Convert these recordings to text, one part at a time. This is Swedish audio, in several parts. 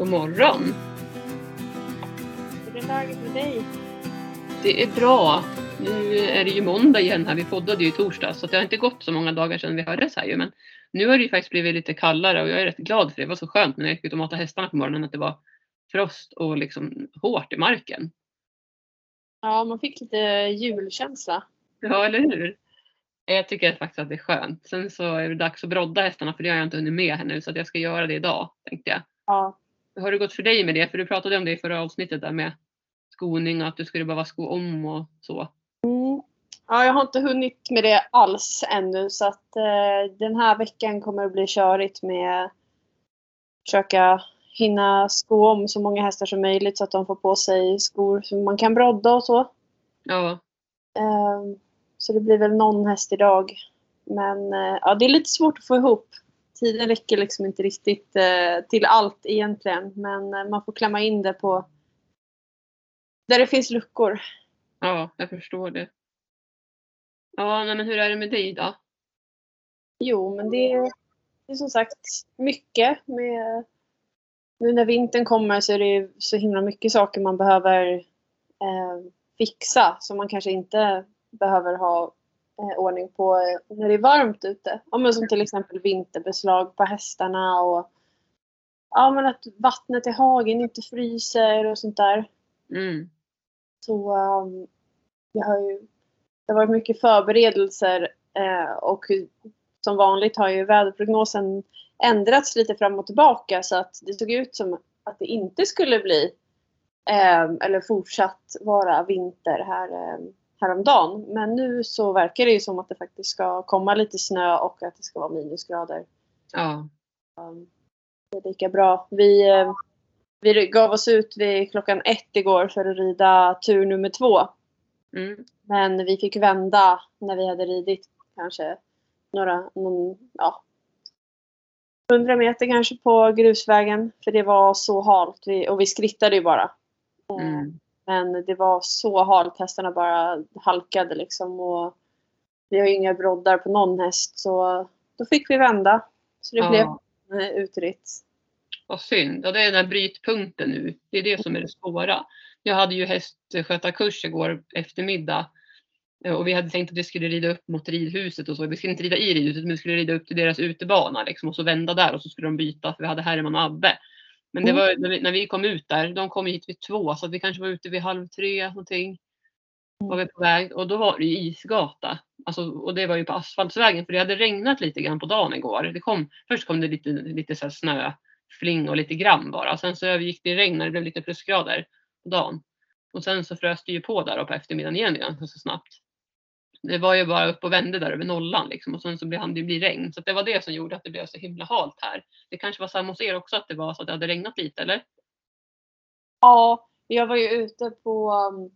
God morgon. Hur är läget med dig? Det är bra. Nu är det ju måndag igen här. Vi poddade ju i torsdag så det har inte gått så många dagar sedan vi hördes här ju. Men nu har det ju faktiskt blivit lite kallare och jag är rätt glad för det. Det var så skönt när jag gick ut och matade hästarna på morgonen att det var frost och liksom hårt i marken. Ja, man fick lite julkänsla. Ja, eller hur? Jag tycker faktiskt att det är skönt. Sen så är det dags att brodda hästarna för det har jag inte hunnit med här nu så att jag ska göra det idag tänkte jag. Ja. Hur har det gått för dig med det? För du pratade om det i förra avsnittet där med skoning och att du skulle behöva sko om och så. Mm. Ja, jag har inte hunnit med det alls ännu så att eh, den här veckan kommer att bli körigt med att försöka hinna sko om så många hästar som möjligt så att de får på sig skor som man kan brodda och så. Ja, Eh, så det blir väl någon häst idag. Men eh, ja, det är lite svårt att få ihop. Tiden räcker liksom inte riktigt eh, till allt egentligen. Men eh, man får klämma in det på där det finns luckor. ja, jag förstår det. Ja, men hur är det med dig då? Jo, men det är, det är som sagt mycket. Med, nu när vintern kommer så är det så himla mycket saker man behöver eh, fixa som man kanske inte behöver ha eh, ordning på eh, när det är varmt ute. Ja, men som till exempel vinterbeslag på hästarna och ja, men att vattnet i hagen inte fryser och sånt där. Mm. Så um, det har ju det har varit mycket förberedelser eh, och som vanligt har ju väderprognosen ändrats lite fram och tillbaka så att det såg ut som att det inte skulle bli eh, eller fortsatt vara vinter här eh, häromdagen. Men nu så verkar det ju som att det faktiskt ska komma lite snö och att det ska vara minusgrader. Ja, Um, det är lika bra. Vi, eh, vi gav oss ut vid klockan ett igår för att rida tur nummer två. mm. Men vi fick vända när vi hade ridit kanske några, någon, ja, 100 meter kanske på grusvägen. För det var så halt vi, och vi skrittade ju bara. Mm. Men det var så halt, hästarna bara halkade liksom. Och vi har ju inga broddar på någon häst så då fick vi vända. Så det Ja. blev eh, utritt. Vad synd. Ja, det är den här brytpunkten nu. Det är det som är det svåra. Jag hade ju hästskötarkurs igår eftermiddag. eh, Och vi hade tänkt att vi skulle rida upp mot ridhuset och så. Vi skulle inte rida i ridhuset men vi skulle rida upp till deras utebana liksom, och så vända där och så skulle de byta för vi hade Herman och Abbe. Men det Mm. var när vi, när vi kom ut där, de kom hit vid två så att vi kanske var ute vid halv tre någonting. Var vi på väg och då var det ju isgata. Alltså, och det var ju på asfaltsvägen för det hade regnat lite grann på dagen igår. Det kom, först kom det lite, lite så snöfling och lite grann bara. Sen så övergick det i regn när det blev lite plusgrader på dagen. Och sen så frös det ju på där då på eftermiddagen igen ganska så snabbt. Det var ju bara upp och vände där över nollan liksom och sen så hann det ju bli regn. Så det var det som gjorde att det blev så himla halt här. Det kanske var samma hos er också att det var så att det hade regnat lite eller? Ja, jag var ju ute på um,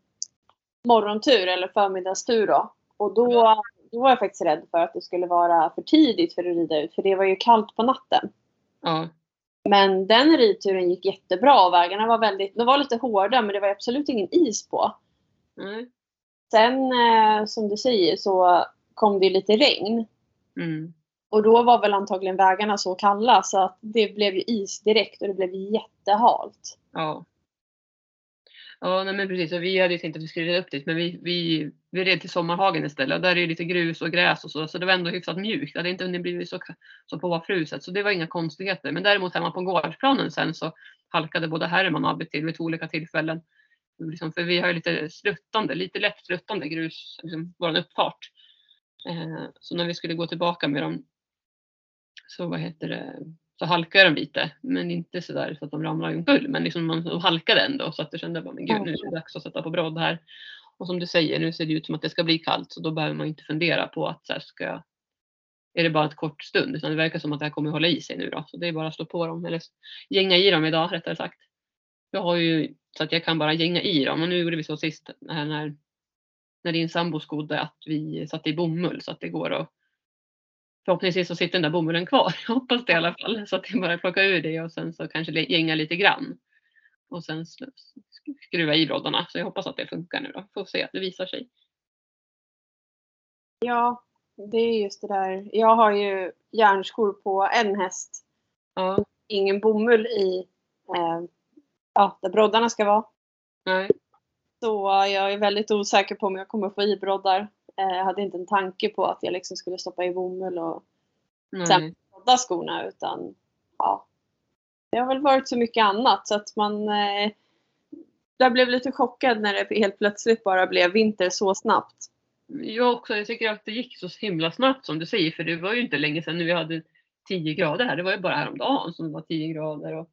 morgontur eller förmiddagstur då. Och då, då var jag faktiskt rädd för att det skulle vara för tidigt för att rida ut. För det var ju kallt på natten. Ja. Men den ridturen gick jättebra. Vägarna var väldigt, de var lite hårda men det var absolut ingen is på. Nej. Sen eh, som du säger så kom det lite regn. Mm. Och då var väl antagligen vägarna så kalla så att det blev ju is direkt och det blev jättehalt. Ja. Ja, nej men precis. Och vi hade ju tänkt att vi skulle rida upp dit, men vi, vi, vi red till Sommarhagen istället. Och där är det lite grus och gräs och så, så det var ändå hyfsat mjukt. Det hade inte hunnit blivit så, så påfruset, så det var inga konstigheter. Men däremot hemma på gårdsplanen sen så halkade både Herman och Abbe till vid två olika tillfällen. Liksom, för vi har ju lite sluttande, lite lätt sluttande grus, liksom, vår uppfart. Eh, så när vi skulle gå tillbaka med dem så vad heter det, så halkade de lite, men inte så där så att de ramlade omkull. Men liksom man de halkade ändå så att jag kände bara, men gud, nu är det dags att sätta på brodd här. Och som du säger, nu ser det ut som att det ska bli kallt så då behöver man inte fundera på att så här, ska jag, är det bara ett kort stund utan det verkar som att det här kommer hålla i sig nu då. Så det är bara att slå på dem eller gänga i dem idag rättare sagt. Jag har ju så att jag kan bara gänga i dem och nu gjorde vi så sist när, när, när din sambo skodde att vi satte i bomull så att det går att förhoppningsvis så sitter den där bomullen kvar. Jag hoppas det i alla fall. Så att jag bara plocka ur det och sen så kanske gänga lite grann. Och sen skruva i broddarna. Så jag hoppas att det funkar nu då. Får se att det visar sig. Ja, det är just det där. Jag har ju järnskor på en häst. Ja, ingen bomull i eh, ja, där broddarna ska vara. Nej. Så jag är väldigt osäker på om jag kommer få i broddar. Eh, Jag hade inte en tanke på att jag liksom skulle stoppa i bomull och Nej. Sen- brodda skorna utan ja. Det har väl varit så mycket annat så att man eh, jag blev lite chockad när det helt plötsligt bara blev vinter så snabbt. Jag också. Jag tycker att det gick så himla snabbt som du säger. För det var ju inte länge sedan nu vi hade 10 grader här. Det var ju bara häromdagen som det var 10 grader. Och,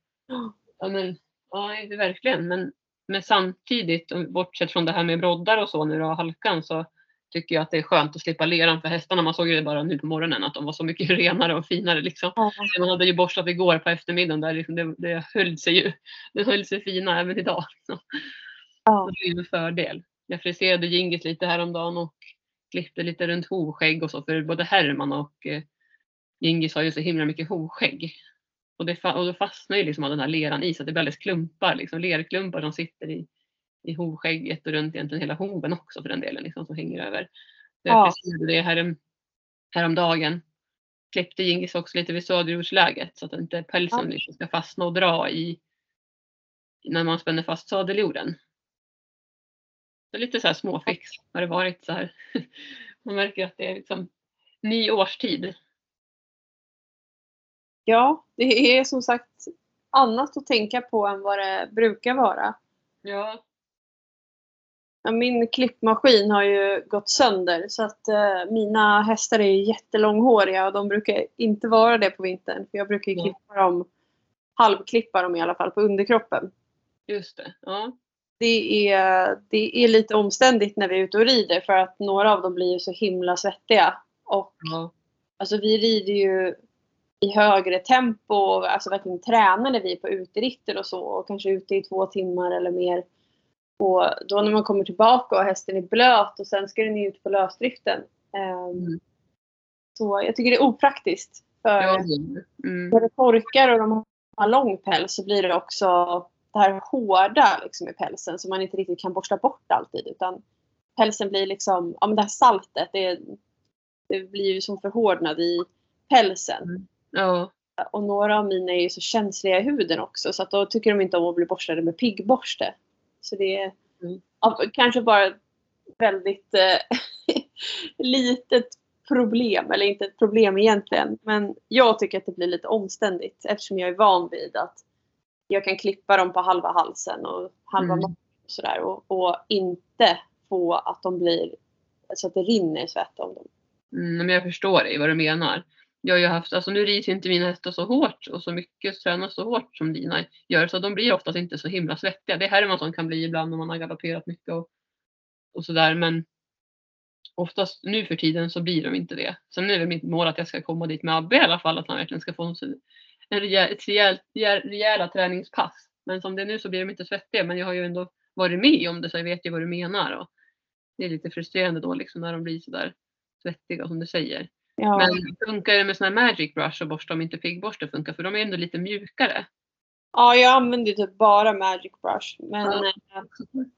ja, men, ja, verkligen. Men, men samtidigt, bortsett från det här med broddar och så nu då, halkan, så tycker jag att det är skönt att slippa leran för hästarna. Man såg ju det bara nu på morgonen att de var så mycket renare och finare liksom. Man hade ju borstat igår på eftermiddagen där liksom, det, det höll sig ju. Det höll sig fina även idag. Liksom. Ja. Så det är ju en fördel. Jag friserade Gingis lite häromdagen och klippte lite runt hovskägg och så för både Herman och eh, Gingis har ju så himla mycket hovskägg. Och, det, och då fastnar ju liksom all den här leran i så att det blir alldeles klumpar, liksom lerklumpar som sitter i, i hovskägget och runt egentligen hela hoven också för den delen liksom, som hänger över. Jag Ja. friserade det här, häromdagen. Klippte Gingis också lite vid sadeljordsläget så att inte pälsen Ja. liksom ska fastna och dra i när man spänner fast sadeljorden. Så lite så här småfix har det varit så här. Man märker att det är liksom ny årstid. Ja, det är som sagt annat att tänka på än vad det brukar vara. Ja, Ja, Min klippmaskin har ju gått sönder så att eh, mina hästar är jättelånghåriga och de brukar inte vara det på vintern. För jag brukar ju klippa dem, halvklippa dem i alla fall på underkroppen. just det. Ja, Det är, det är lite omständigt när vi är ute och rider för att några av dem blir ju så himla svettiga. Och ja, alltså vi rider ju i högre tempo, alltså verkligen tränar när vi på uterittel och så och kanske ute i två timmar eller mer. Och då när man kommer tillbaka och hästen är blöt och sen ska den ut på lösdriften. ehm, Mm. Så jag tycker det är opraktiskt. För. Mm. när det torkar och de har lång päls så blir det också det här hårda liksom, i pälsen som man inte riktigt kan borsta bort alltid. Utan pälsen blir liksom, ja men det här saltet det, det blir ju som förhårdnad i pälsen. Ja, Och några av mina är ju så känsliga i huden också så att då tycker de inte om att bli borstade med piggborste. Så det är Mm. kanske bara väldigt eh, litet problem, eller inte ett problem egentligen. Men jag tycker att det blir lite omständigt eftersom jag är van vid att jag kan klippa dem på halva halsen och halva mm. och sådär och, och inte få att de blir så att det rinner svett om dem. mm, men jag förstår dig vad du menar. Jag har ju haft, alltså nu rids inte mina hästar så hårt och så mycket tränar så hårt som dina gör så de blir oftast inte så himla svettiga. Det är Hermansson kan bli ibland när man har galopperat mycket och, och sådär men oftast nu för tiden så blir de inte det. Sen är det mitt mål att jag ska komma dit med Abbe i alla fall att han verkligen ska få en, rejäl, ett rejält, rejäl, rejäla träningspass. Men som det är nu så blir de inte svettiga men jag har ju ändå varit med om det så jag vet ju vad du menar. Och det är lite frustrerande då liksom när de blir sådär svettiga som du säger. Ja. Men funkar det med sån här magic brush och borsta om inte piggborste funkar? För de är ändå lite mjukare. Ja, jag använder typ bara Magic Brush. Men Ja. ja,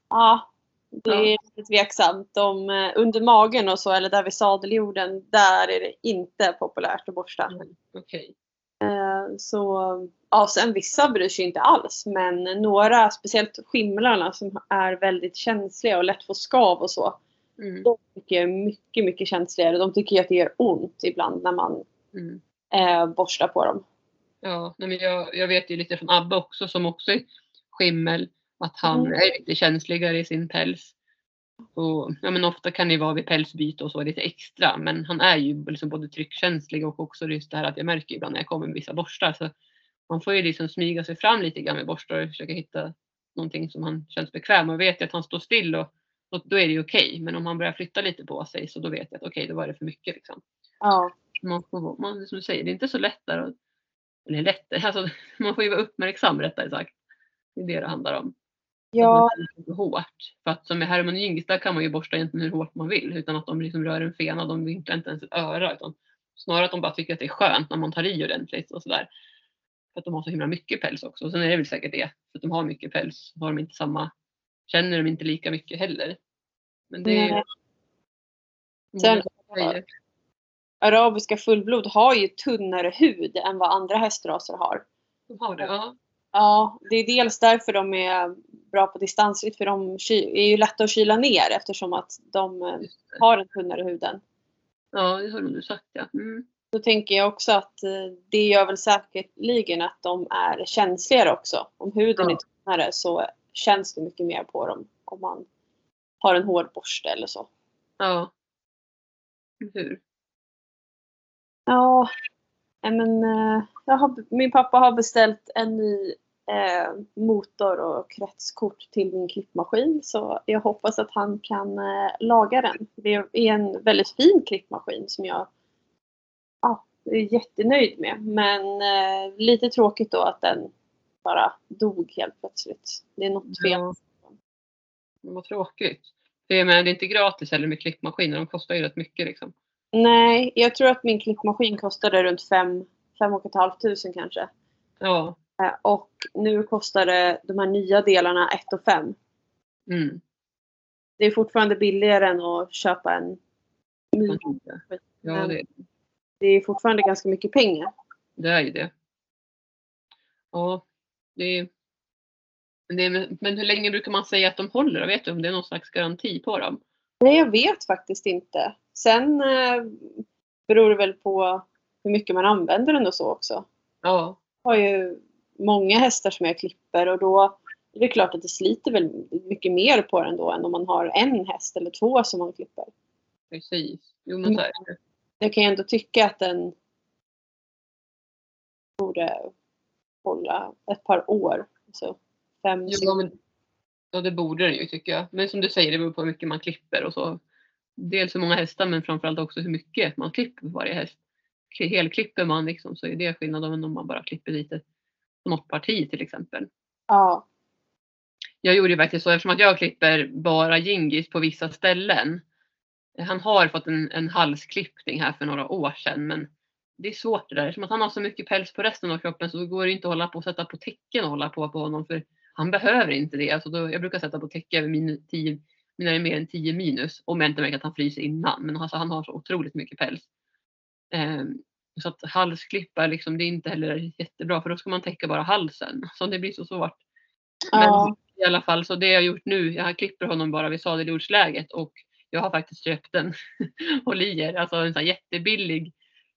ja det Ja. är lite tveksamt. Om, eh, under magen och så, eller där vid sadeljorden, där är det inte populärt att borsta. Okej. Eh, Så, ja, sen vissa bryr sig inte alls. Men några, speciellt skimlarna som är väldigt känsliga och lätt får skav och så. Mm. De tycker jag är mycket, mycket känsligare. De tycker ju att det gör ont ibland när man Mm. eh, borstar på dem. Ja, nej, men jag, jag vet ju lite från Abbe också som också är skimmel att han Mm. är lite känsligare i sin päls. Och, ja, men ofta kan det vara vid pälsbyte och så lite extra men han är ju liksom både tryckkänslig och också just det här att jag märker ibland när jag kommer med vissa borstar så man får ju liksom smyga sig fram lite grann med borstar och försöka hitta någonting som han känns bekväm med. Och vet jag att han står still och, och då är det okej men om han börjar flytta lite på sig så då vet jag att okej då var det för mycket liksom. Ja. Man får, man, som du säger, det är inte så lätt där. att- Eller lätt, alltså, man får ju vara uppmärksam rättare sagt. Det är det det handlar om. Ja, hårt. För att som med Herman där kan man ju borsta egentligen hur hårt man vill utan att de liksom rör en fena. De vinklar inte ens ett öra. Utan snarare att de bara tycker att det är skönt när man tar i ordentligt och sådär. För att de har så himla mycket päls också. Och sen är det väl säkert det. För att de har mycket päls har de inte samma, känner de inte lika mycket heller. Men det är ju... Sen- arabiska fullblod har ju tunnare hud än vad andra hästraser har. De har det? Ja. Ja, det är dels därför de är bra på distansritt för de är ju lätta att kyla ner eftersom att de eh, har en tunnare huden. Ja, det har du sagt ja. Mm. Då tänker jag också att eh, det gör väl säkerligen att de är känsligare också. Om huden Ja. är tunnare så känns det mycket mer på dem om man har en hård borste eller så. Ja. Hur? Ja, men eh, jag har, min pappa har beställt en ny eh, motor och kretskort till min klippmaskin så jag hoppas att han kan eh, laga den. Det är en väldigt fin klippmaskin som jag ja, är jättenöjd med. Men eh, lite tråkigt då att den bara dog helt plötsligt. Det är något fel. Ja. Vad tråkigt. Det är, men det är inte gratis heller med klippmaskiner. De kostar ju rätt mycket liksom. Nej, jag tror att min klippmaskin kostade runt 5 5 tusen kanske. Ja. Eh, Och nu kostar det de här nya delarna 1 5. Mm. Det är fortfarande billigare än att köpa en ny. Tror det. Ja, Men det, det är fortfarande ganska mycket pengar. det är ju det. Ja, det är, det men hur länge brukar man säga att de håller? då? Vet du om det är någon slags garanti på dem? Nej, jag vet faktiskt inte. Sen eh, beror det väl på hur mycket man använder den och så också. Ja, Jag har ju många hästar som jag klipper och då är det klart att det sliter väl mycket mer på den då än om man har en häst eller två som man klipper. precis. Jo, men så är det. Jag kan ju ändå tycka att den borde hålla ett par år. Så fem, Jo, men, ja, det borde den ju tycker jag. Men som du säger, det beror på hur mycket man klipper och så. Dels hur många hästar men framförallt också hur mycket man klipper på varje häst. Helklipper man liksom så är det skillnad än om man bara klipper lite på något parti till exempel. Ja. Jag gjorde ju faktiskt så eftersom att jag klipper bara Gingis på vissa ställen. Han har fått en, en halsklippning här för några år sedan men det är svårt det där. Eftersom att han har så mycket päls på resten av kroppen så går det inte att hålla på och sätta på tecken och hålla på på honom för han behöver inte det. Alltså då, jag brukar sätta på täcke över min 10, mina är mer än 10 minus om jag inte märker att han fryser innan. Men alltså, han har så otroligt mycket päls. Ehm, så att halsklippa liksom, det är inte heller jättebra för då ska man täcka bara halsen. Så det blir så svårt. ja. Men i alla fall så det jag har gjort nu, jag klipper honom bara vid sadeljordsläget och jag har faktiskt köpt en Holier, alltså en sån jättebillig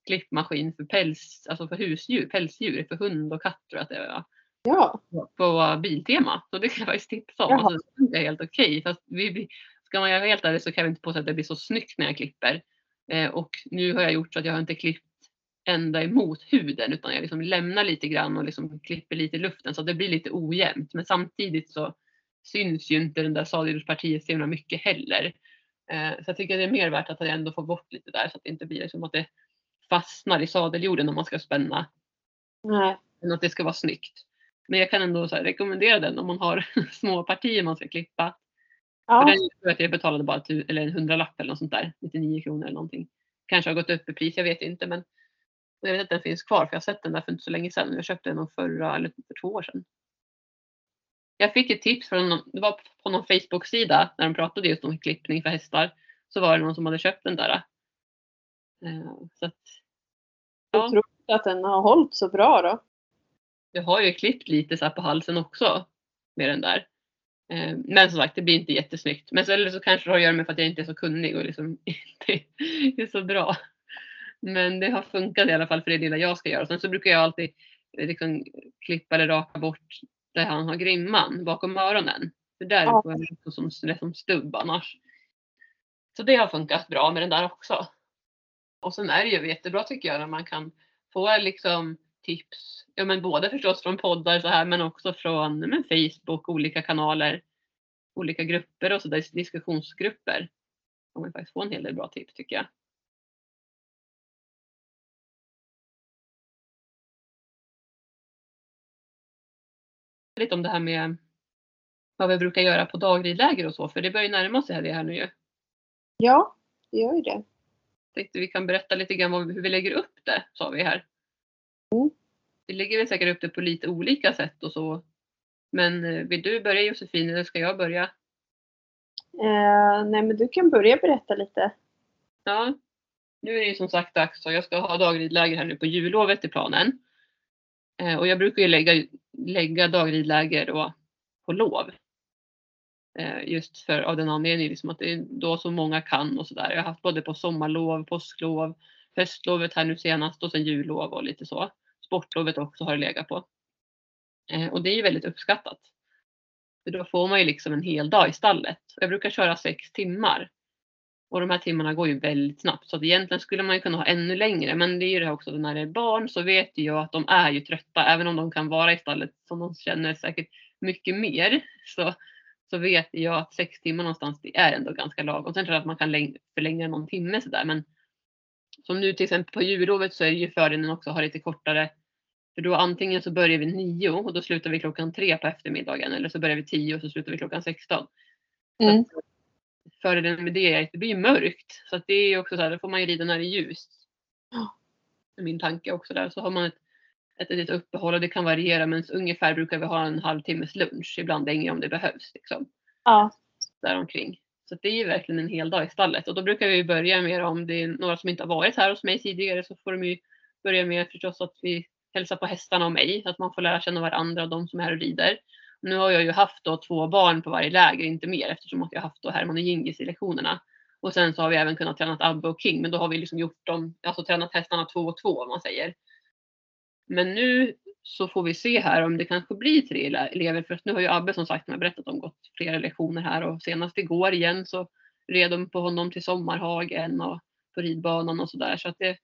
klippmaskin för päls, alltså för husdjur, pälsdjur, för hund och katt tror jag att det var ja. på Biltema. Så det kan jag faktiskt tipsa om. Alltså, det är helt okej. Vi, blir- ska man vara helt ärlig så kan jag inte påstå att det blir så snyggt när jag klipper. Eh, och nu har jag gjort så att jag har inte klippt ända emot huden utan jag liksom lämnar lite grann och liksom klipper lite i luften så det blir lite ojämnt. Men samtidigt så syns ju inte den där sadeljordspartiet så himla mycket heller. Eh, så jag tycker att det är mer värt att jag ändå får bort lite där så att det inte blir liksom att det fastnar i sadeljorden om man ska spänna Nej. än att det ska vara snyggt. Men jag kan ändå rekommendera den om man har små partier man ska klippa. För Ja. den tror jag att jag betalade bara tu- eller en hundralapp eller något sånt där. 99 kronor eller någonting. Kanske har gått upp i pris, jag vet inte. Men jag vet att den finns kvar för jag har sett den där för inte så länge sedan. Jag köpte den förra eller för två år sedan. Jag fick ett tips från någon, det var på någon Facebook-sida när de pratade just om klippning för hästar. Så var det någon som hade köpt den där. Eh, Så att, ja. Otroligt att den har hållit så bra då. Jag har ju klippt lite så på halsen också med den där. Eh, Men som sagt, det blir inte jättesnyggt. Men så, eller så kanske det har att göra med för att jag inte är så kunnig och liksom inte är så bra. Men det har funkat i alla fall för det lilla jag ska göra. Sen så brukar jag alltid eh, liksom klippa eller raka bort där han har grimman bakom öronen. För där Ja. får jag som, som stubb annars. Så det har funkat bra med den där också. Och sen är det ju jättebra tycker jag när man kan få liksom tips. Ja men både förstås från poddar så här men också från men Facebook, olika kanaler, olika grupper och så där diskussionsgrupper. Man faktiskt få en hel del bra tips tycker jag. Lite om det här med vad vi brukar göra på dagridläger och så för det börjar ju närma sig det här nu ju. Ja, det gör ju det. tänkte vi kan berätta lite grann vad, hur vi lägger upp det, sa vi här. Mm. Vi lägger väl säkert upp det på lite olika sätt och så. Men eh, vill du börja Josefin eller ska jag börja? Eh, nej men du kan börja berätta lite. Ja, nu är det ju som sagt dags och jag ska ha dagridläger här nu på jullovet i planen. Eh, och jag brukar ju lägga, lägga dagridläger då på lov. Eh, just för av den anledningen liksom att det är då så många kan och sådär. Jag har haft både på sommarlov, påsklov, höstlovet här nu senast och sen jullov och lite så. Sportlovet också har det legat på. Eh, och det är ju väldigt uppskattat. För då får man ju liksom en hel dag i stallet. Jag brukar köra sex timmar. Och de här timmarna går ju väldigt snabbt så att egentligen skulle man ju kunna ha ännu längre. Men det är ju det här också när det är barn så vet jag att de är ju trötta även om de kan vara i stallet som de känner säkert mycket mer. Så, så vet jag att sex timmar någonstans det är ändå ganska lagom. Sen tror jag att man kan förlänga någon timme sådär men som nu till exempel på jullovet så är det ju fördelen också att ha lite kortare för då antingen så börjar vi nio och då slutar vi klockan tre på eftermiddagen eller så börjar vi tio och så slutar vi klockan 16. Mm. Fördelen med det är att det blir mörkt så att det är också så här, då får man ju rida när det är ljust. Min tanke också där. Så har man ett, ett litet uppehåll och det kan variera men ungefär brukar vi ha en halvtimmes lunch. Ibland längre om det behövs. Liksom. Ja. Däromkring. Så det är ju verkligen en hel dag i stallet och då brukar vi börja med om det är några som inte har varit här hos mig tidigare så får de ju börja med förstås att vi hälsar på hästarna och mig, att man får lära känna varandra och de som är här och rider. Nu har jag ju haft då två barn på varje läger, inte mer eftersom att jag haft då Herman och Gingis i lektionerna. Och sen så har vi även kunnat träna Abbe och King, men då har vi liksom gjort dem, alltså tränat hästarna två och två om man säger. Men nu så får vi se här om det kanske blir tre elever, för nu har ju Abbe som sagt, jag berättat om, gått flera lektioner här och senast igår igen så red de på honom till sommarhagen och på ridbanan och sådär. Så att det,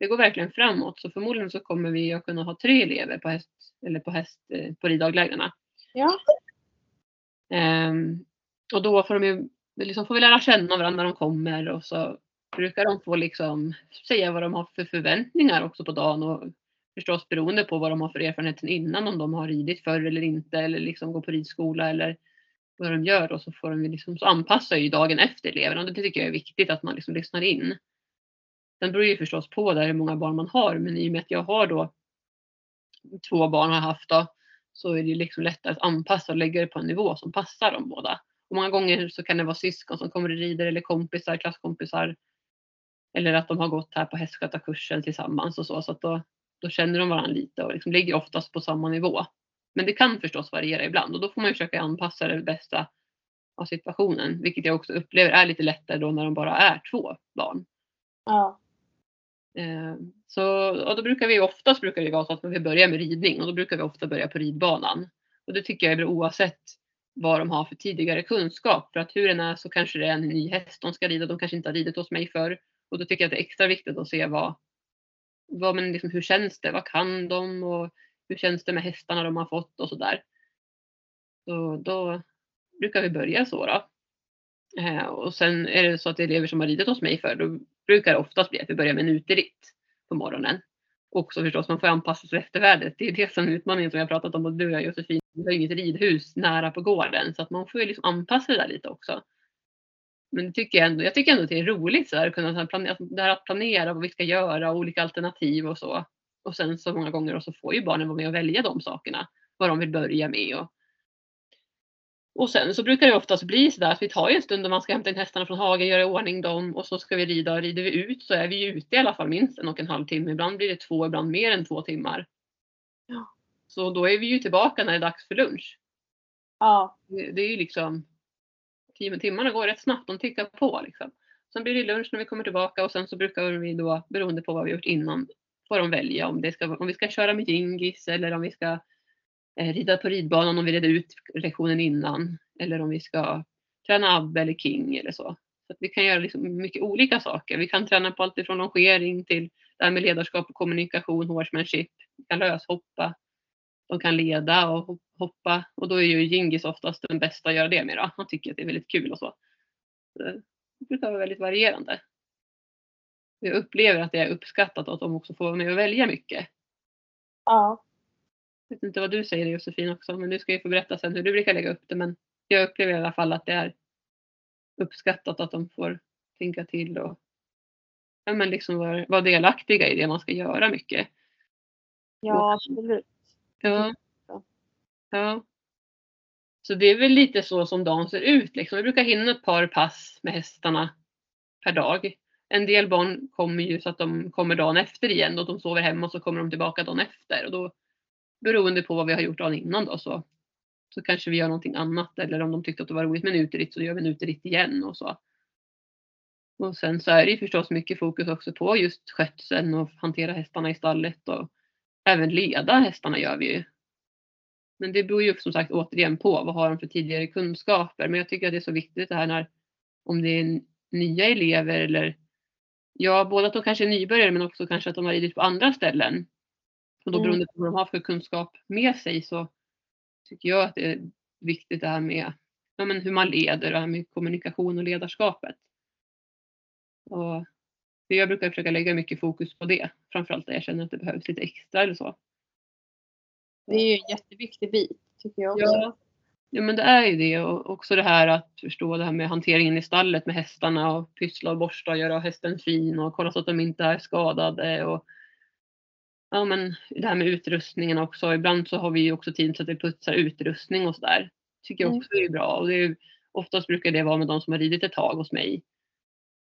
det går verkligen framåt. Så förmodligen så kommer vi att kunna ha tre elever på häst eller på häst eh, på riddaglägren. Ja. Um, och då får de ju, liksom får vi lära känna varandra när de kommer och så brukar de få liksom säga vad de har för förväntningar också på dagen och förstås beroende på vad de har för erfarenhet innan om de har ridit förr eller inte eller liksom går på ridskola eller vad de gör och så får de liksom, så anpassar ju dagen efter eleverna och det tycker jag är viktigt att man liksom lyssnar in. Sen beror det ju förstås på där hur många barn man har men i och med att jag har då två barn har haft då så är det liksom lättare att anpassa och lägga det på en nivå som passar dem båda. Och många gånger så kan det vara syskon som kommer och rider eller kompisar, klasskompisar. Eller att de har gått här på hästskötarkursen tillsammans och så. Så att då, då känner de varandra lite och liksom ligger oftast på samma nivå. Men det kan förstås variera ibland och då får man försöka anpassa det bästa av situationen. Vilket jag också upplever är lite lättare då när de bara är två barn. Ja. Eh, så, och då brukar vi oftast brukar det vara så att vi börjar med ridning och då brukar vi ofta börja på ridbanan. Och det tycker jag är bra oavsett vad de har för tidigare kunskap. För att hur den är så kanske det är en ny häst de ska rida. De kanske inte har ridit hos mig förr. Och då tycker jag att det är extra viktigt att se vad, vad men liksom, hur känns det? Vad kan de? Och hur känns det med hästarna de har fått och sådär. Så då brukar vi börja så då. Eh, och sen är det så att elever som har ridit hos mig förr, då brukar det oftast bli att vi börjar med en uteritt på morgonen. Också förstås, man får anpassa sig efter vädret. Det är det som är utmaningen som jag pratat om, och du och Josefin. Vi har inget ridhus nära på gården så att man får ju liksom anpassa det där lite också. Men det tycker jag, ändå, jag tycker ändå att det är roligt så här, att kunna planera, det här att planera vad vi ska göra, olika alternativ och så. Och sen så många gånger så får ju barnen vara med och välja de sakerna. Vad de vill börja med och och sen så brukar det oftast bli så där att vi tar en stund då man ska hämta in hästarna från hagen, göra i ordning dem och så ska vi rida. Och rider vi ut så är vi ute i alla fall minst en och en halv timme. Ibland blir det två, ibland mer än två timmar. Ja. Så då är vi ju tillbaka när det är dags för lunch. Ja. Det, det är ju liksom tio timmarna går rätt snabbt, de tickar på liksom. Sen blir det lunch när vi kommer tillbaka och sen så brukar vi då, beroende på vad vi gjort innan, får de välja om, det ska, om vi ska köra med Gingis eller om vi ska eh, rida på ridbanan om vi redde ut lektionen innan. Eller om vi ska träna Abbe eller King eller så. så vi kan göra liksom mycket olika saker. Vi kan träna på allt ifrån longering till det här med ledarskap och kommunikation, horsemanship. Vi kan löshoppa. De kan leda och hoppa och då är ju Gingis oftast den bästa att göra det med. Då. Han tycker att det är väldigt kul och så. Det brukar vara väldigt varierande. Jag upplever att det är uppskattat och att de också får vara med och välja mycket. Ja vet inte vad du säger Josefin också, men du ska ju få berätta sen hur du brukar lägga upp det. Men jag upplever i alla fall att det är uppskattat att de får tänka till och ja, men liksom vara, vara delaktiga i det man ska göra mycket. Ja, absolut. Ja. Mm. ja. Så det är väl lite så som dagen ser ut. Liksom. Vi brukar hinna ett par pass med hästarna per dag. En del barn kommer ju så att de kommer dagen efter igen och de sover hemma och så kommer de tillbaka dagen efter. Och då beroende på vad vi har gjort dagen innan då så, så kanske vi gör någonting annat eller om de tyckte att det var roligt med en uteritt så gör vi en uteritt igen och så. Och sen så är det ju förstås mycket fokus också på just skötseln och hantera hästarna i stallet och även leda hästarna gör vi ju. Men det beror ju som sagt återigen på vad har de för tidigare kunskaper. Men jag tycker att det är så viktigt det här när om det är nya elever eller ja, både att de kanske är nybörjare men också kanske att de har ridit på andra ställen. Och då Mm. beroende på vad de har för kunskap med sig så tycker jag att det är viktigt det här med ja, men hur man leder och det här med kommunikation och ledarskapet. Och jag brukar försöka lägga mycket fokus på det. Framförallt där jag känner att det behövs lite extra eller så. Det är ju en jätteviktig bit tycker jag också. Ja. ja, men det är ju det och också det här att förstå det här med hanteringen i stallet med hästarna och pyssla och borsta och göra hästen fin och kolla så att de inte är skadade och ja, men det här med utrustningen också. Ibland så har vi ju också tid så att vi putsar utrustning och sådär. Tycker jag Mm. också är bra och det är ju, oftast brukar det vara med de som har ridit ett tag hos mig.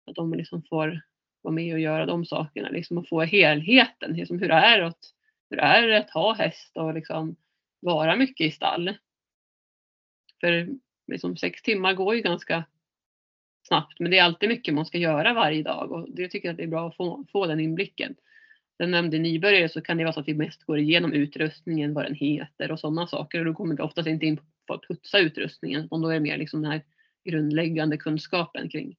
Att de liksom får vara med och göra de sakerna liksom och få helheten. Liksom hur det är att, hur det är att ha häst och liksom vara mycket i stall. För liksom sex timmar går ju ganska snabbt men det är alltid mycket man ska göra varje dag och det tycker jag att det är bra att få, få den inblicken. Sen nämnde nybörjare så kan det vara så att vi mest går igenom utrustningen, vad den heter och sådana saker och då kommer vi oftast inte in på att putsa utrustningen utan då är det mer liksom den här grundläggande kunskapen kring,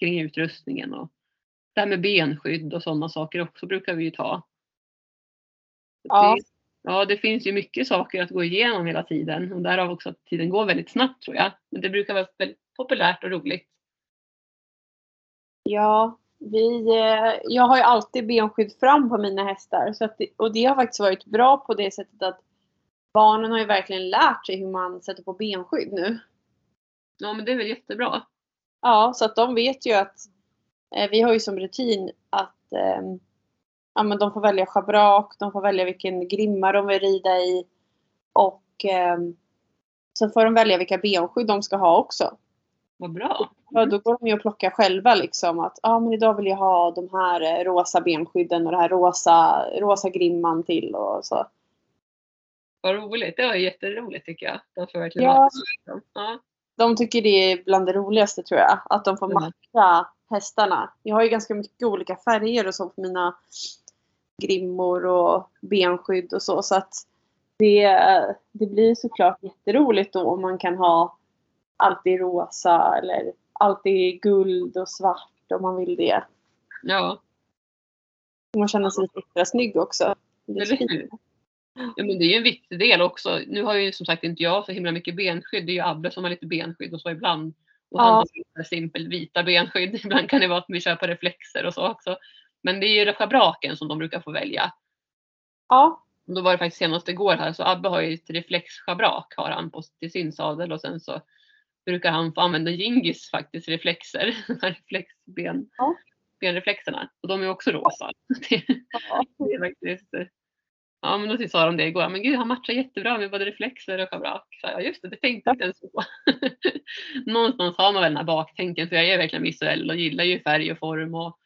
kring utrustningen och det här med benskydd och sådana saker också brukar vi ju ta. Ja. Det, ja, det finns ju mycket saker att gå igenom hela tiden och därav också att tiden går väldigt snabbt tror jag. Men det brukar vara väldigt populärt och roligt. Ja, vi, eh, jag har ju alltid benskydd fram på mina hästar. Så att och det har faktiskt varit bra på det sättet att barnen har ju verkligen lärt sig hur man sätter på benskydd nu. Ja, men det är väl jättebra. Ja, så att de vet ju att vi har ju som rutin att eh, ja, men de får välja schabrak, de får välja vilken grimma de vill rida i och eh, så får de välja vilka benskydd de ska ha också. Vad bra. Ja, då går de ju och plockar själva liksom att ja, men idag vill jag ha de här eh, rosa benskydden och det här rosa, rosa grimman till och så. Vad roligt. Det var jätteroligt tycker jag. De får verkligen Ja. ja. De tycker det är bland det roligaste tror jag. Att de får Mm. matcha hästarna. Jag har ju ganska mycket olika färger och så på mina grimmor och benskydd och så. Så att det, det blir såklart jätteroligt då om man kan ha allt i rosa eller allt i guld och svart om man vill det. ja, Man känner sig lite extra snygg också. Eller hur? Ja, men det är ju en viktig del också. Nu har ju som sagt inte jag så himla mycket benskydd. Det är ju Abbe som har lite benskydd och så ibland. Och Ja. simpelt vita benskydd. Ibland kan det vara att vi köper reflexer och så också. Men det är ju schabraken som de brukar få välja. Ja, Då var det faktiskt senast igår här så Abbe har ju ett reflexschabrak har han på till sin sadel och sen så brukar han få använda Gingis faktiskt reflexer. Reflexben, Ja. benreflexerna. Och de är också rosa. Ja. det är faktiskt, ja men då sa de det igår. Men gud han matchar jättebra med både reflexer och schabrak. Så jag, just det, det tänkte jag inte ens på. Någonstans har man väl den här baktänken för jag är verkligen visuell och gillar ju färg och form och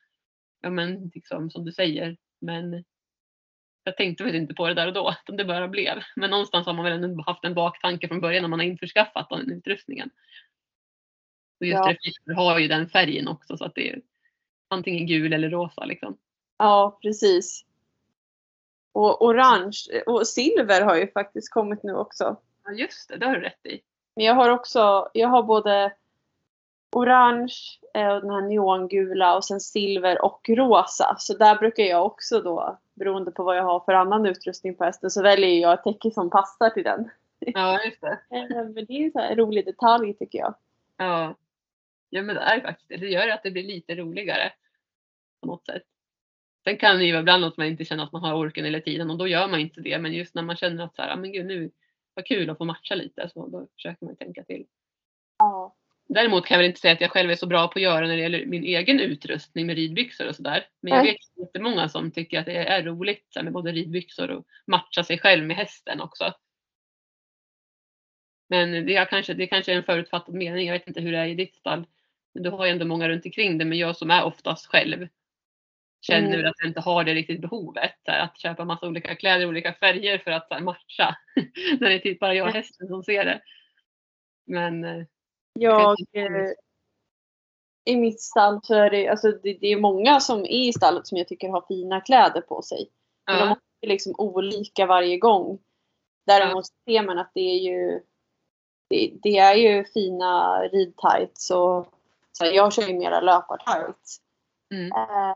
ja men liksom som du säger. Men jag tänkte väl inte på det där och då, utan det bara blev. Men någonstans har man väl ändå haft en baktanke från början när man har införskaffat den utrustningen. Och just Ja. reflexer har ju den färgen också så att det är antingen gul eller rosa liksom. ja precis. Och orange och silver har ju faktiskt kommit nu också. Ja just det, det har du rätt i. Men jag har också, jag har både orange, eh, och den här neongula och sen silver och rosa. Så där brukar jag också då, beroende på vad jag har för annan utrustning på hästen, så väljer jag ett täcke som passar till den. Ja just det. Eh, Men det är en rolig detalj tycker jag. Ja. ja men det är faktiskt. Det gör att det blir lite roligare. På något sätt. Sen kan det ju vara ibland att man inte känner att man har orken eller tiden och då gör man inte det. Men just när man känner att så här, "Ah, men gud nu vad kul att få matcha lite så då försöker man tänka till. Ja. Däremot kan jag väl inte säga att jag själv är så bra på att göra när det gäller min egen utrustning med ridbyxor och sådär. Men jag vet jättemånga som tycker att det är roligt så här, med både ridbyxor och matcha sig själv med hästen också. Men det är kanske, det kanske är en förutfattad mening. Jag vet inte hur det är i ditt stall. Men du har ju ändå många runt omkring dig. Men jag som är oftast själv. Känner Mm. att jag inte har det riktigt behovet. Här, att köpa massa olika kläder i olika färger för att här, matcha. När det är typ bara jag och hästen som ser det. Men eh, Jag, inte eh, I mitt stall så är det, alltså det, det är många som är i stallet som jag tycker har fina kläder på sig. Men de ja, är liksom olika varje gång. Däremot ser man att det är ju det, det är ju fina ridtights och så jag kör ju mera löpartights. mm, Eh,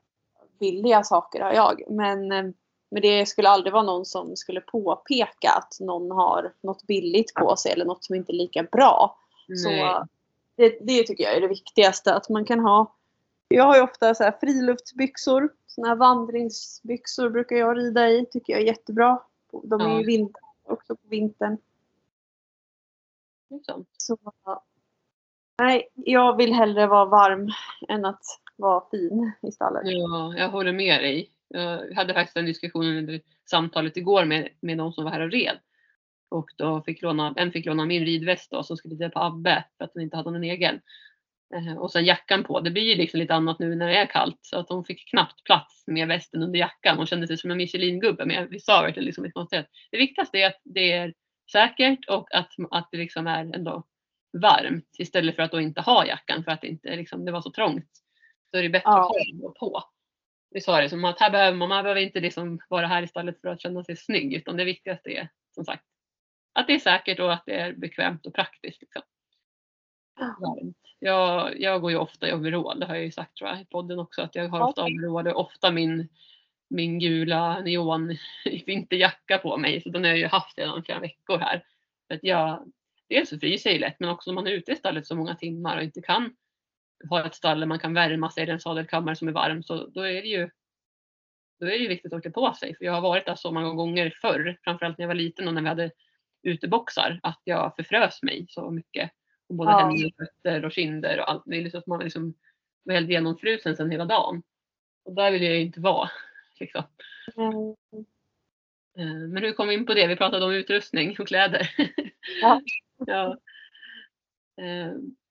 billiga saker har jag. Men, eh, men det skulle aldrig vara någon som skulle påpeka att någon har något billigt på sig eller något som inte är lika bra. nej. Så det, det tycker jag är det viktigaste. Att man kan ha. Jag har ju ofta så här friluftsbyxor. Såna här vandringsbyxor brukar jag rida i. Tycker jag är jättebra. De är Ja. ju vinter också på vintern. Så, nej, jag vill hellre vara varm än att vara fin i stallet. Ja, jag håller med dig. Jag hade faktiskt en diskussion under samtalet igår med, med de som var här och red. Och då fick låna, en fick låna min ridväst då, som skulle rida på Abbe för att hon inte hade någon egen. Eh, och sen jackan på. Det blir ju liksom lite annat nu när det är kallt. Så att hon fick knappt plats med västen under jackan. Hon kände sig som en Michelin-gubbe. Men vi sa verkligen liksom inte något Det viktigaste är att det är säkert och att, att det liksom är ändå varmt. Istället för att då inte ha jackan för att det, inte, liksom, det var så trångt. Så är det bättre Ja. att då på. Vi sa det som att här behöver man, man behöver inte liksom vara här istället för att känna sig snygg. Utan det viktigaste är som sagt att det är säkert och att det är bekvämt och praktiskt. Liksom. Jag, jag går ju ofta i overall, det har jag ju sagt tror jag, i podden också. Att jag har ofta Okej. overall och ofta min, min gula neon vinterjacka på mig. Så den har jag ju haft redan flera veckor här. För att jag, dels så fryser jag ju lätt men också om man är ute i stallet så många timmar och inte kan ha ett stall där man kan värma sig eller en sadelkammare som är varm. Så då är det ju då är det viktigt att åka på sig. För jag har varit där så många gånger förr, framförallt när jag var liten och när vi hade uteboxar, att jag förfrös mig så mycket. Och både Ja. händer och fötter och kinder och allt. Är liksom att man liksom var helt genomfrusen sen hela dagen. Och där vill jag ju inte vara. Liksom. Mm. Eh, Men hur kom vi in på det? Vi pratade om utrustning och kläder. Ja. ja.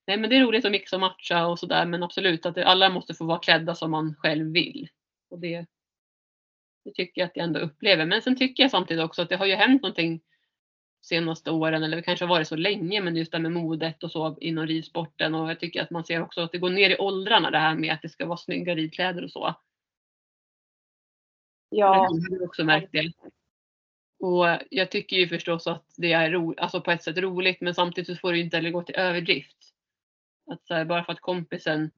Nej men det är roligt att mixa och matcha och sådär men absolut att det, alla måste få vara klädda som man själv vill. Och det, det tycker jag att jag ändå upplever. Men sen tycker jag samtidigt också att det har ju hänt någonting senaste åren eller det kanske har varit så länge men just det här med modet och så inom ridsporten och jag tycker att man ser också att det går ner i åldrarna det här med att det ska vara snygga ridkläder och så. Ja. Jag har också märkt det. Och jag tycker ju förstås att det är ro, alltså på ett sätt roligt men samtidigt så får det inte heller gå till överdrift. Att här, bara för att kompisen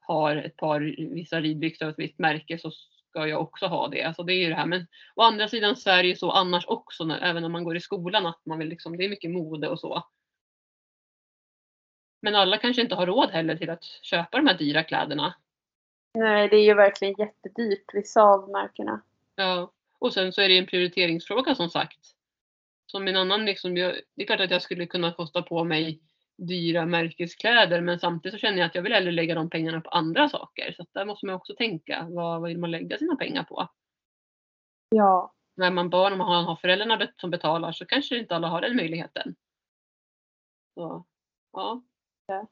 har ett par vissa ridbyxor av ett visst märke så ska jag också ha det. Alltså det är ju det här. Men å andra sidan så är det ju så annars också när, även när man går i skolan att man vill liksom, det är mycket mode och så. Men alla kanske inte har råd heller till att köpa de här dyra kläderna. Nej, det är ju verkligen jättedyrt, vissa av märkena. Ja, och sen så är det en prioriteringsfråga som sagt. Som en annan liksom, jag, det är klart att jag skulle kunna kosta på mig dyra märkeskläder men samtidigt så känner jag att jag vill hellre lägga de pengarna på andra saker. Så där måste man också tänka, vad, vad vill man lägga sina pengar på? Ja. När man barn, om man har föräldrarna som betalar så kanske inte alla har den möjligheten. Så, ja. Ja.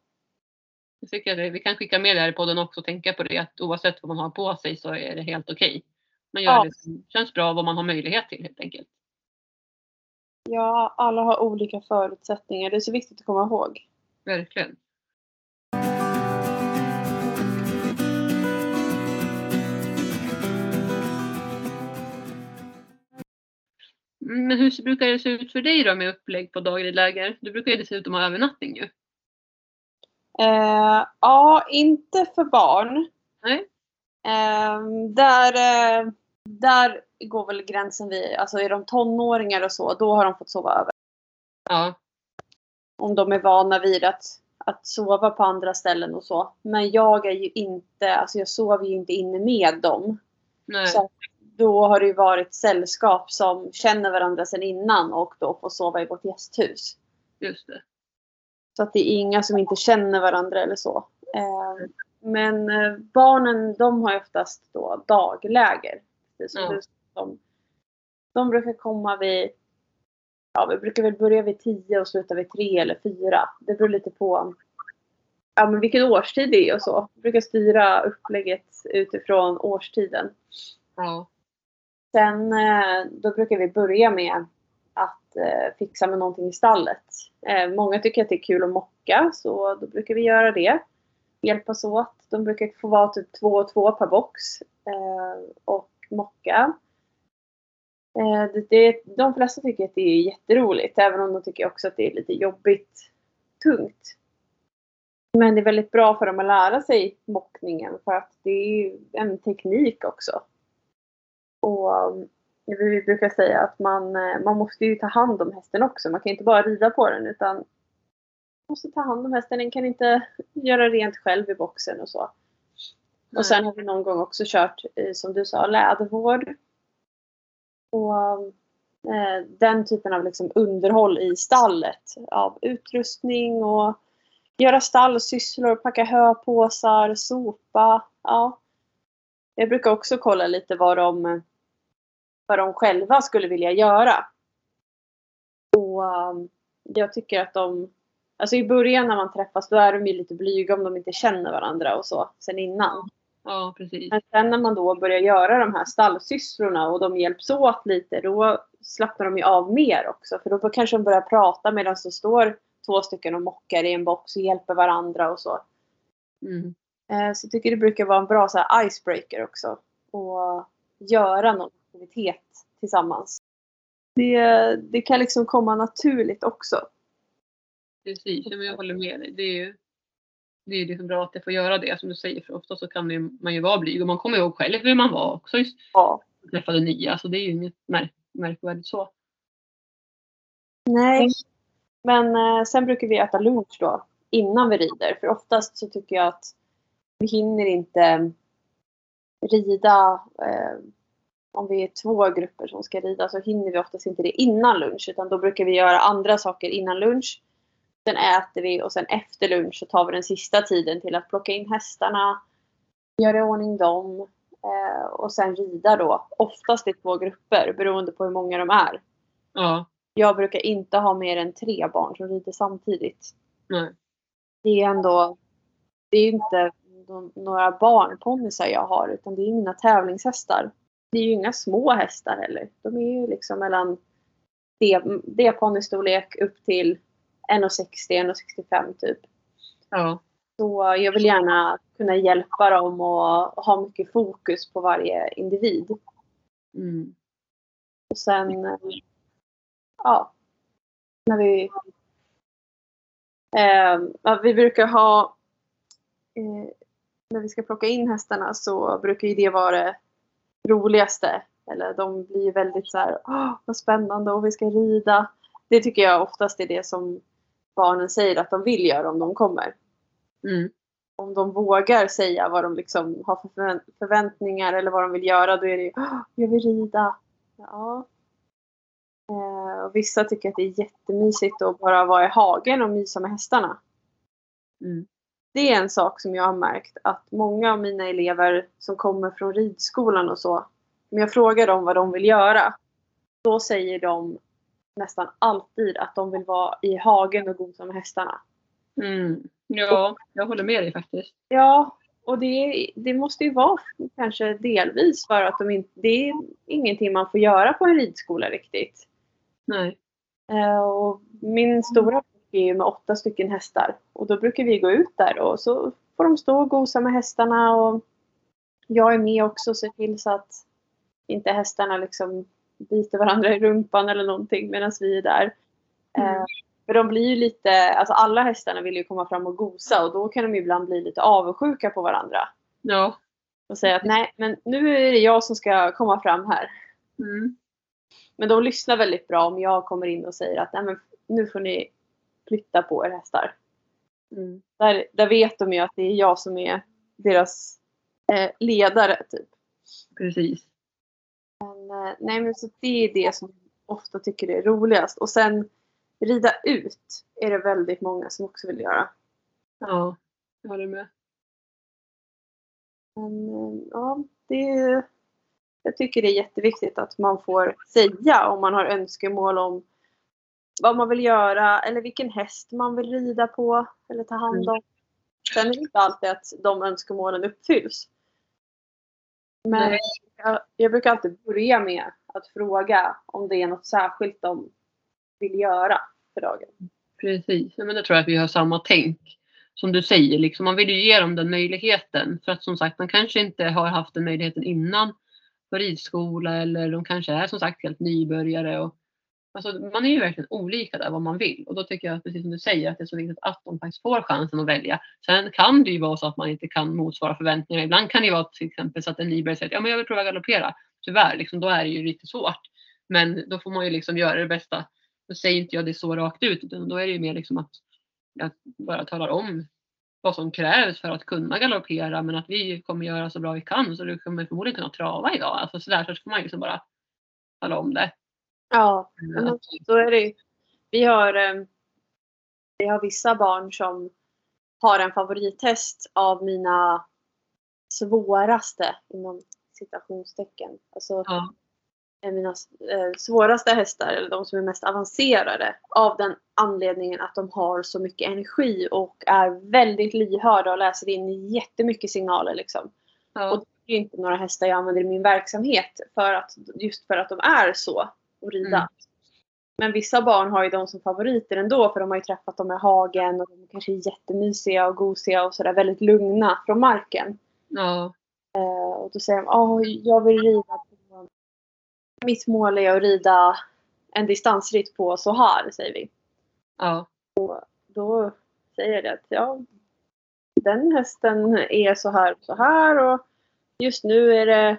Jag tycker det, vi kan skicka med det här i podden också och tänka på det att oavsett vad man har på sig så är det helt okej. Man gör Ja. det som känns bra vad man har möjlighet till helt enkelt. Ja, alla har olika förutsättningar. Det är så viktigt att komma ihåg. Verkligen. Men hur brukar det se ut för dig då med upplägg på dagridläger? Du brukar ju dessutom ha övernattning ju. Eh, ja, inte för barn. Nej. Eh, där, eh, där går väl gränsen vid, alltså är de tonåringar och så, då har de fått sova över. Ja, Om de är vana vid att, att sova på andra ställen och så. Men jag är ju inte, alltså jag sover ju inte inne med dem. nej. Så då har det ju varit sällskap som känner varandra sedan innan och då får sova i vårt gästhus. Just det. Så att det är inga som inte känner varandra eller så. Eh, men eh, barnen de har ju oftast då dagläger. Precis sa. de, de brukar komma vid, ja vi brukar väl börja vid tio och sluta vid tre eller fyra. Det beror lite på ja, men vilken årstid det är och så. Jag brukar styra upplägget utifrån årstiden. Ja. Sen eh, då brukar vi börja med att eh, fixa med någonting i stallet. Eh, många tycker att det är kul att mocka så då brukar vi göra det. Hjälpas åt. De brukar få vara typ två och två per box och mocka. Eh, det, det, de flesta tycker att det är jätteroligt även om de tycker också att det är lite jobbigt tungt. Men det är väldigt bra för dem att lära sig mockningen för att det är en teknik också. Och eh, vi brukar säga att man, eh, man måste ju ta hand om hästen också. Man kan inte bara rida på den utan man måste ta hand om hästen. Den kan inte göra rent själv i boxen och så. Och sen har vi någon gång också kört, eh, som du sa, lädervård. Och eh, den typen av liksom underhåll i stallet av utrustning och göra stallsysslor, packa höpåsar, sopa. Ja. Jag brukar också kolla lite vad de vad de själva skulle vilja göra. Och um, jag tycker att de, alltså i början när man träffas då är de ju lite blyga om de inte känner varandra och så sen innan. Ja, precis. Men sen när man då börjar göra de här stallsysslorna och de hjälps åt lite då slappnar de ju av mer också. För då kanske de börjar prata medan det står två stycken och mockar i en box och hjälper varandra och så. Mm. Eh, så jag tycker det brukar vara en bra så här, icebreaker också. Och göra något aktivitet tillsammans. Det, det kan liksom komma naturligt också. Precis, jag håller med dig. Det är ju det är liksom bra att det får göra det som du säger för ofta så kan man ju vara blyg och man kommer ihåg själv hur man var också just ja. träffade nya så det är ju inget märk märkvärdigt så. Nej, men eh, sen brukar vi äta lunch då innan vi rider för oftast så tycker jag att vi hinner inte rida eh, om vi är två grupper som ska rida så hinner vi oftast inte det innan lunch utan då brukar vi göra andra saker innan lunch. Sen äter vi och sen efter lunch så tar vi den sista tiden till att plocka in hästarna, göra i ordning dem eh, och sen rida då. Oftast i två grupper beroende på hur många de är. Ja. Jag brukar inte ha mer än tre barn som rider samtidigt. Nej. Det är ändå, det är inte några barnponnysar jag har utan det är mina tävlingshästar det är ju inga små hästar heller. De är ju liksom mellan D-ponnystorlek upp till 1,60-1,65 typ. Ja. Så jag vill gärna kunna hjälpa dem och ha mycket fokus på varje individ. Mm. Och sen, ja, när vi eh, vi brukar ha eh, när vi ska plocka in hästarna så brukar ju det vara roligaste. Eller de blir väldigt så här, Åh, vad spännande och vi ska rida. Det tycker jag oftast är det som barnen säger att de vill göra om de kommer. Mm. Om de vågar säga vad de liksom har för förväntningar eller vad de vill göra då är det ju, jag vill rida. Ja. Eh, och vissa tycker att det är jättemysigt att bara vara i hagen och mysa med hästarna. Mm det är en sak som jag har märkt att många av mina elever som kommer från ridskolan och så, om jag frågar dem vad de vill göra, då säger de nästan alltid att de vill vara i hagen och gosa med hästarna. Mm. Ja, jag håller med dig faktiskt. Ja, och det, det måste ju vara kanske delvis för att de inte, det är ingenting man får göra på en ridskola riktigt. Nej. Uh, och min stora är ju med åtta stycken hästar. Och då brukar vi gå ut där och så får de stå och gosa med hästarna och jag är med också och ser till så att inte hästarna liksom biter varandra i rumpan eller någonting medan vi är där. Mm. Eh, för de blir ju lite, alltså alla hästarna vill ju komma fram och gosa och då kan de ibland bli lite avundsjuka på varandra. Ja. Och säga att nej, men nu är det jag som ska komma fram här. Mm. Men de lyssnar väldigt bra om jag kommer in och säger att nej men nu får ni flytta på er hästar. Mm. Där, där vet de ju att det är jag som är deras eh, ledare. Typ. Precis. Men, eh, nej, men så det är det som ofta tycker är roligast. Och sen rida ut är det väldigt många som också vill göra. Ja, jag håller med. Men eh, ja, det är, jag tycker det är jätteviktigt att man får säga om man har önskemål om vad man vill göra eller vilken häst man vill rida på eller ta hand om. Sen är det inte alltid att de önskemålen uppfylls. Men jag, jag brukar alltid börja med att fråga om det är något särskilt de vill göra för dagen. Precis, men det tror jag att vi har samma tänk. Som du säger, liksom, man vill ju ge dem den möjligheten. För att som sagt, de kanske inte har haft den möjligheten innan på ridskola eller de kanske är som sagt helt nybörjare. Och, alltså, man är ju verkligen olika där vad man vill. Och då tycker jag, precis som du säger, att det är så viktigt att de faktiskt får chansen att välja. Sen kan det ju vara så att man inte kan motsvara förväntningarna. Ibland kan det ju vara till exempel så att en nybörjare säger att ja, men jag vill prova galoppera. Tyvärr, liksom, då är det ju lite svårt. Men då får man ju liksom göra det bästa då säger inte jag det så rakt ut utan då är det ju mer liksom att jag bara talar om vad som krävs för att kunna galoppera men att vi kommer göra så bra vi kan så du kommer förmodligen kunna trava idag. Alltså sådär så ska man ju liksom bara tala om det. Ja, Att, så är det. Vi har, eh, vi har vissa barn som har en favorithäst av mina svåraste inom citationstecken. Alltså ja, mina eh, svåraste hästar, eller de som är mest avancerade, av den anledningen att de har så mycket energi och är väldigt lyhörda och läser in jättemycket signaler. Liksom. ja, Och det är ju inte några hästar jag använder i min verksamhet för att, just för att de är så att rida. Mm. Men vissa barn har ju dem som favoriter ändå för de har ju träffat dem i hagen och de kanske är jättemysiga och gosiga och sådär väldigt lugna från marken. ja, Eh, och då säger de åh jag vill rida på mitt mål är att rida en distansritt på så här, säger vi. ja, Då säger jag det att ja, den hästen är så här och så här och just nu är det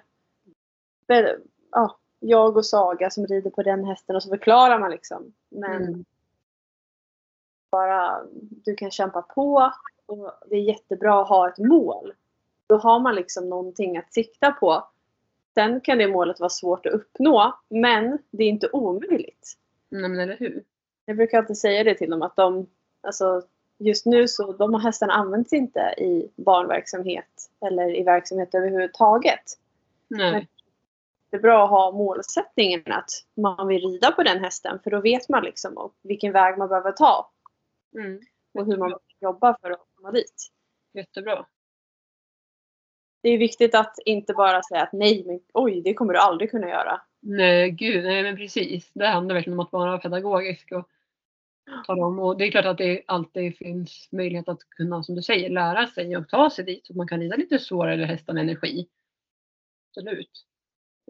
ja, jag och Saga som rider på den hästen och så förklarar man liksom. Men mm, bara du kan kämpa på och det är jättebra att ha ett mål. Då har man liksom någonting att sikta på. Sen kan det målet vara svårt att uppnå men det är inte omöjligt. nej men eller hur. Jag brukar alltid säga det till dem att de, alltså just nu så de hästarna används inte i barnverksamhet eller i verksamhet överhuvudtaget. Nej, Det är bra att ha målsättningen att man vill rida på den hästen för då vet man liksom om vilken väg man behöver ta mm, och hur man jobbar för att komma dit. jättebra. Det är viktigt att inte bara säga att nej, men oj, det kommer du aldrig kunna göra. Nej, gud, nej men precis. Det handlar verkligen om att vara pedagogisk och tala om. Och det är klart att det alltid finns möjlighet att kunna, som du säger, lära sig och ta sig dit så att man kan rida lite svårare hästar med energi. Absolut.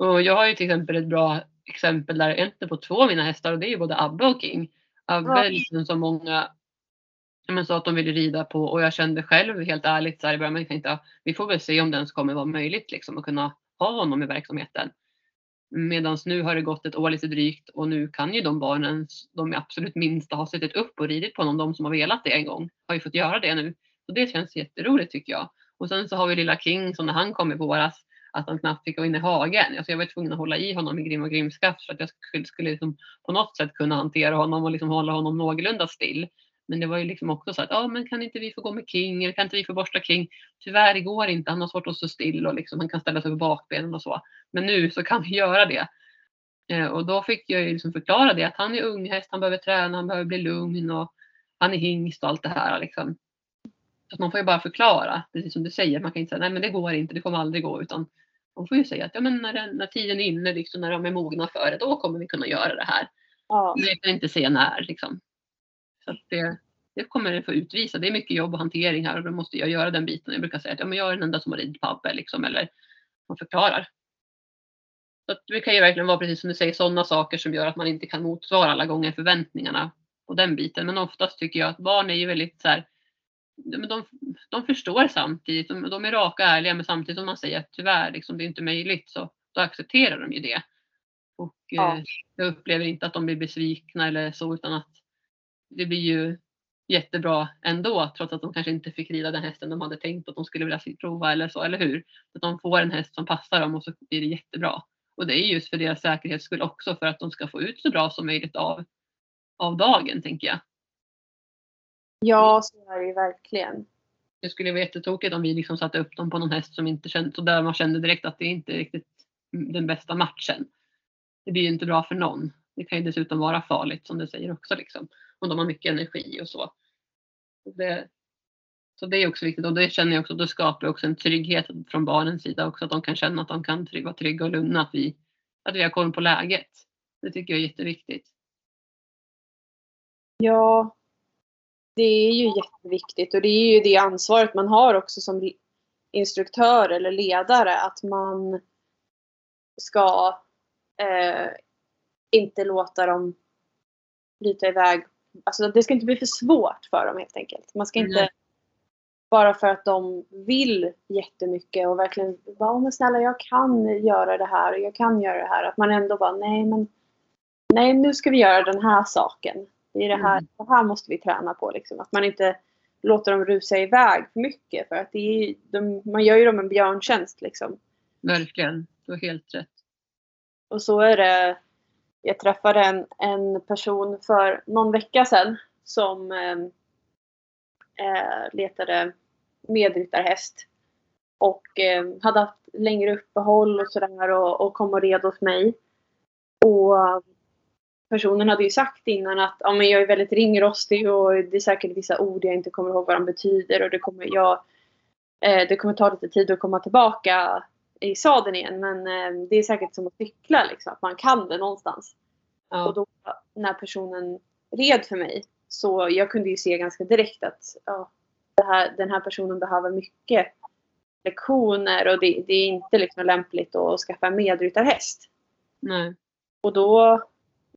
Och jag har ju till exempel ett bra exempel där inte på två av mina hästar och det är ju både Abbe och King. Abbe är liksom som många men sa att de ville rida på och jag kände själv helt ärligt så här i början, men jag tänkte ja, vi får väl se om det ens kommer vara möjligt liksom att kunna ha honom i verksamheten. Medan nu har det gått ett år lite drygt och nu kan ju de barnen, de absolut minsta, ha suttit upp och ridit på honom. De som har velat det en gång har ju fått göra det nu. Och det känns jätteroligt tycker jag. Och sen så har vi lilla King som när han kom i våras att han knappt fick gå in i hagen. Alltså jag var tvungen att hålla i honom i grim och grimskaft för att jag skulle, skulle liksom på något sätt kunna hantera honom och liksom hålla honom någorlunda still. Men det var ju liksom också så att, ja men kan inte vi få gå med King eller kan inte vi få borsta King? Tyvärr det går inte, han har svårt att stå still och liksom, han kan ställa sig på bakbenen och så. Men nu så kan vi göra det. Eh, och då fick jag ju liksom förklara det att han är unghäst, han behöver träna, han behöver bli lugn och han är hingst och allt det här liksom. Så att man får ju bara förklara, precis som du säger, man kan inte säga nej men det går inte, det kommer aldrig gå utan man får ju säga att ja, men när, den, när tiden är inne, liksom, när de är mogna för det, då kommer vi kunna göra det här. Ja. Men jag kan inte säga när liksom. Så det, det kommer det få utvisa. Det är mycket jobb och hantering här och då måste jag göra den biten. Jag brukar säga att ja, men jag är den enda som har ridit Abbe liksom, eller man förklarar. Så att det kan ju verkligen vara precis som du säger sådana saker som gör att man inte kan motsvara alla gånger förväntningarna på den biten. Men oftast tycker jag att barn är ju väldigt så här, de, de, de förstår samtidigt, de, de är raka och ärliga men samtidigt som man säger att tyvärr liksom, det är inte möjligt så då accepterar de ju det. Och Ja. eh, jag upplever inte att de blir besvikna eller så utan att det blir ju jättebra ändå trots att de kanske inte fick rida den hästen de hade tänkt att de skulle vilja prova eller så, eller hur? Att de får en häst som passar dem och så blir det jättebra. Och det är just för deras säkerhets skull också för att de ska få ut så bra som möjligt av, av dagen tänker jag. Ja, så är det ju verkligen. Det skulle vara jättetokigt om vi liksom satte upp dem på någon häst som inte kände, så där man kände direkt att det inte är riktigt den bästa matchen. Det blir ju inte bra för någon. Det kan ju dessutom vara farligt som du säger också liksom. Om de har mycket energi och så. Det, Så det är också viktigt och det känner jag också, då skapar också en trygghet från barnens sida också, att de kan känna att de kan vara trygga och lugna, att vi, att vi har koll på läget. Det tycker jag är jätteviktigt. Ja, det är ju jätteviktigt och det är ju det ansvaret man har också som instruktör eller ledare att man ska eh, inte låta dem bryta iväg. Alltså det ska inte bli för svårt för dem helt enkelt. Man ska inte mm. bara för att de vill jättemycket och verkligen bara men snälla jag kan göra det här och jag kan göra det här. Att man ändå bara nej men nej nu ska vi göra den här saken. Det är det här, mm. det här måste vi träna på liksom. Att man inte låter dem rusa iväg för mycket för att är, de, man gör ju dem en björntjänst liksom. Verkligen, du har helt rätt. Och så är det. Jag träffade en, en person för någon vecka sedan som eh, eh letade medryttarhäst. Och eh, hade haft längre uppehåll och sådär och, och kom och red hos mig. Och personen hade ju sagt innan att ja, men jag är väldigt ringrostig och det är säkert vissa ord jag inte kommer ihåg vad de betyder och det kommer, jag, eh, det kommer ta lite tid att komma tillbaka i sadeln igen men eh, det är säkert som att cykla liksom, att man kan det någonstans. Ja. Och då när personen red för mig så jag kunde ju se ganska direkt att ja, här, den här personen behöver mycket lektioner och det, det är inte liksom lämpligt att skaffa en medryttarhäst. Nej. Och då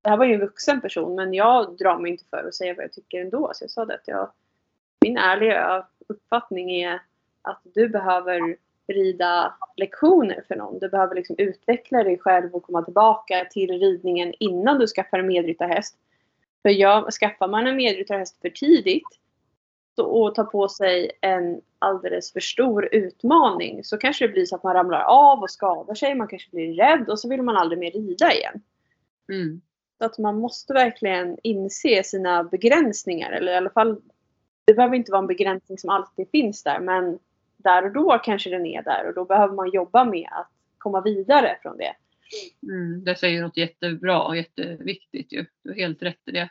det här var ju en vuxen person men jag drar mig inte för att säga vad jag tycker ändå. Så jag sa det att jag, min ärliga uppfattning är att du behöver rida lektioner för någon. Du behöver liksom utveckla dig själv och komma tillbaka till ridningen innan du skaffar en medryttarhäst. För jag, skaffar man en medryttarhäst för tidigt och tar på sig en alldeles för stor utmaning så kanske det blir så att man ramlar av och skadar sig. Man kanske blir rädd och så vill man aldrig mer rida igen. Mm att man måste verkligen inse sina begränsningar. Eller i alla fall, det behöver inte vara en begränsning som alltid finns där. Men där och då kanske den är där och då behöver man jobba med att komma vidare från det. Mm, det säger något jättebra och jätteviktigt ju. Du har helt rätt i det.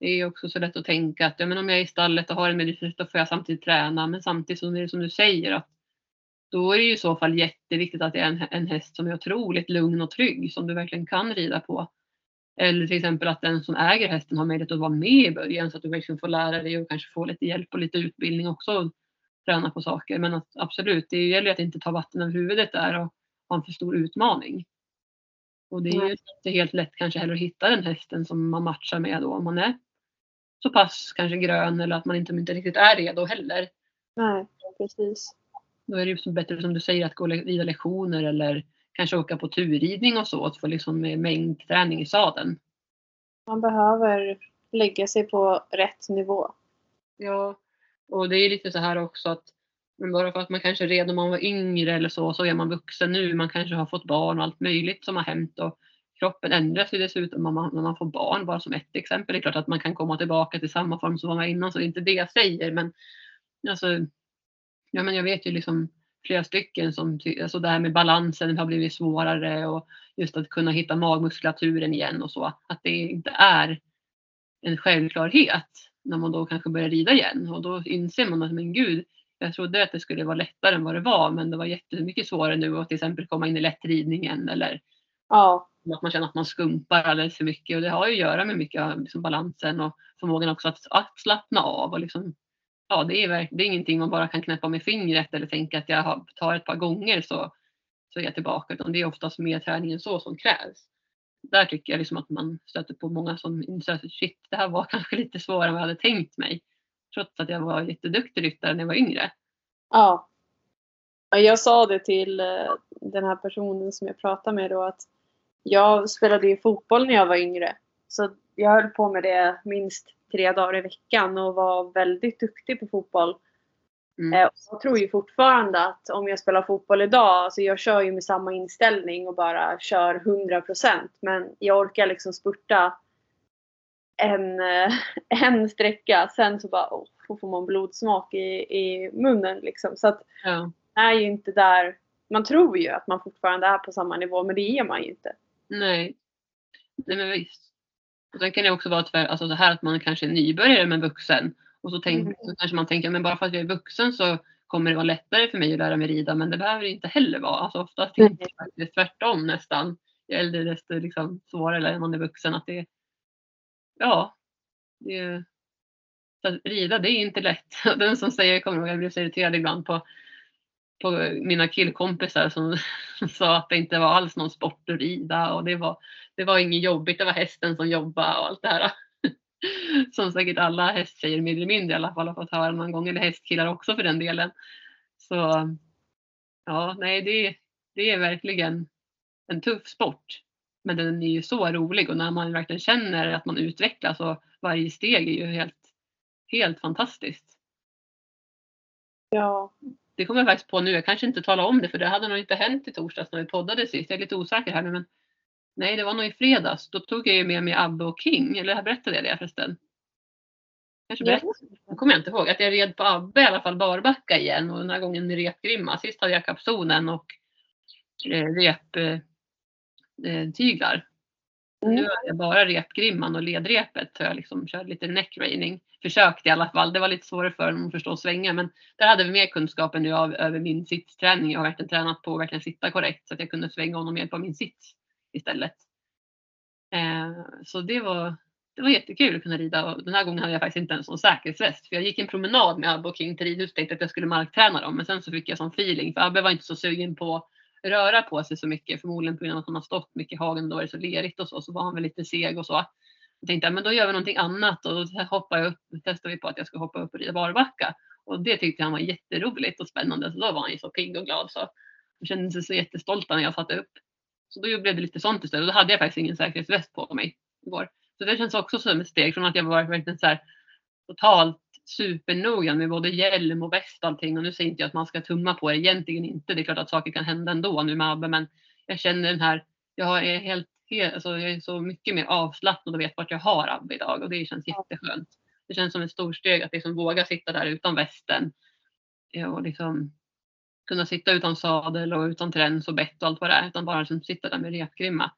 Det är också så lätt att tänka att ja, men om jag är i stallet och har en medicin då får jag samtidigt träna. Men samtidigt så är det som du säger att då är det i så fall jätteviktigt att det är en, en häst som är otroligt lugn och trygg som du verkligen kan rida på. Eller till exempel att den som äger hästen har möjlighet att vara med i början så att du verkligen får lära dig och kanske få lite hjälp och lite utbildning också och träna på saker. Men att, absolut, det gäller att inte ta vatten över huvudet där och ha en för stor utmaning. Och det är ju inte helt lätt kanske heller att hitta den hästen som man matchar med då om man är så pass kanske grön eller att man inte, inte riktigt är redo heller. Nej, precis. Då är det bättre som du säger att gå rida lektioner eller kanske åka på turridning och så, att få liksom mängdträning i sadeln. Man behöver lägga sig på rätt nivå. Ja, och det är lite så här också att men bara för att man kanske redan när man var yngre eller så, så är man vuxen nu. Man kanske har fått barn och allt möjligt som har hänt och kroppen ändras ju dessutom när man, när man får barn, bara som ett exempel. Det är klart att man kan komma tillbaka till samma form som man var innan, så det är inte det jag säger. Men alltså, ja, men jag vet ju liksom flera stycken som, alltså det här med balansen har blivit svårare och just att kunna hitta magmuskulaturen igen och så. Att det inte är en självklarhet när man då kanske börjar rida igen och då inser man att men gud, jag trodde att det skulle vara lättare än vad det var men det var jättemycket svårare nu att till exempel komma in i lättridningen eller ja. att man känner att man skumpar alldeles för mycket och det har ju att göra med mycket liksom balansen och förmågan också att, att slappna av och liksom ja, det är, det är ingenting man bara kan knäppa med fingret eller tänka att jag tar ett par gånger så, så är jag tillbaka. Utan det är oftast mer träning än så som krävs. Där tycker jag liksom att man stöter på många som inser att shit, det här var kanske lite svårare än vad jag hade tänkt mig. Trots att jag var jätteduktig ryttare när jag var yngre. Ja. Jag sa det till eh, den här personen som jag pratade med då att jag spelade ju fotboll när jag var yngre. Så jag höll på med det minst tre dagar i veckan och var väldigt duktig på fotboll. Mm. Eh, jag tror ju fortfarande att om jag spelar fotboll idag, alltså jag kör ju med samma inställning och bara kör 100% men jag orkar liksom spurta en, eh, en sträcka sen så bara oh, får man blodsmak i, i munnen liksom. Så att ja. är ju inte där. Man tror ju att man fortfarande är på samma nivå men det är man ju inte. Nej. Nej men visst. Och sen kan det också vara tvär, alltså så här att man kanske är nybörjare men vuxen Och så, tänk, Mm. så kanske man tänker, men bara för att jag är vuxen så kommer det vara lättare för mig att lära mig rida, men det behöver det inte heller vara. Alltså oftast är det faktiskt tvärtom nästan. Ju äldre desto liksom svårare är man är vuxen. Att det, ja, det, så att rida det är inte lätt. Den som säger, jag kommer ihåg, jag blev så irriterad ibland på, på mina killkompisar som sa att det inte var alls någon sport att rida och det var, det var inget jobbigt, det var hästen som jobbade och allt det här. Som säkert alla hästtjejer mer eller mindre i alla fall har fått höra någon gång, eller hästkillar också för den delen. Så ja, nej det, det är verkligen en tuff sport. Men den är ju så rolig och när man verkligen känner att man utvecklas och varje steg är ju helt, helt fantastiskt. Ja. Det kommer jag faktiskt på nu. Jag kanske inte talar om det för det hade nog inte hänt i torsdags när vi poddade sist. Jag är lite osäker här nu men nej det var nog i fredags. Då tog jag ju med mig Abbe och King. Eller berättade jag det förresten? Kanske berättade. Det kommer jag inte ihåg. Att jag red på Abbe i alla fall barbacka igen och den här gången med repgrimma. Sist hade jag kapsonen och eh, reptyglar. Eh, tyglar. Mm. Nu har jag bara repgrimman och ledrepet. Så jag liksom körde lite neckreining. Försökte i alla fall. Det var lite svårare för dem att förstå svänga. Men där hade vi mer kunskap än nu av, över min sittsträning. Jag har verkligen tränat på att verkligen sitta korrekt. Så att jag kunde svänga honom med hjälp av min sits istället. Eh, så det var, det var jättekul att kunna rida. Och den här gången hade jag faktiskt inte ens någon säkerhetsväst. För jag gick en promenad med Abbe och King till ridhuset. och Tänkte att jag skulle markträna dem. Men sen så fick jag sån feeling. För Abbe var inte så sugen på att röra på sig så mycket. Förmodligen på grund av att han har stått mycket i hagen. och Då var det så lerigt och så. Så var han väl lite seg och så. Jag tänkte men då gör vi någonting annat. Och då hoppar jag upp. testar vi på att jag ska hoppa upp och rida barbacka. Och det tyckte han var jätteroligt och spännande. Så då var han ju så pigg och glad. Så jag kände sig så jättestolt när jag satte upp. Så då blev det lite sånt istället. Och då hade jag faktiskt ingen säkerhetsväst på mig igår. Så det känns också som ett steg från att jag var verkligen så här totalt supernoggrann med både hjälm och väst och allting. Och nu säger inte jag att man ska tumma på det, egentligen inte. Det är klart att saker kan hända ändå nu med Abbe, men jag känner den här, jag är helt, helt alltså jag är så mycket mer avslappnad och vet vart jag har Abbe idag och det känns jätteskönt. Det känns som ett stort steg att liksom våga sitta där utan västen och liksom kunna sitta utan sadel och utan träns och bett och allt vad det är, utan bara liksom sitta där med repgrimma.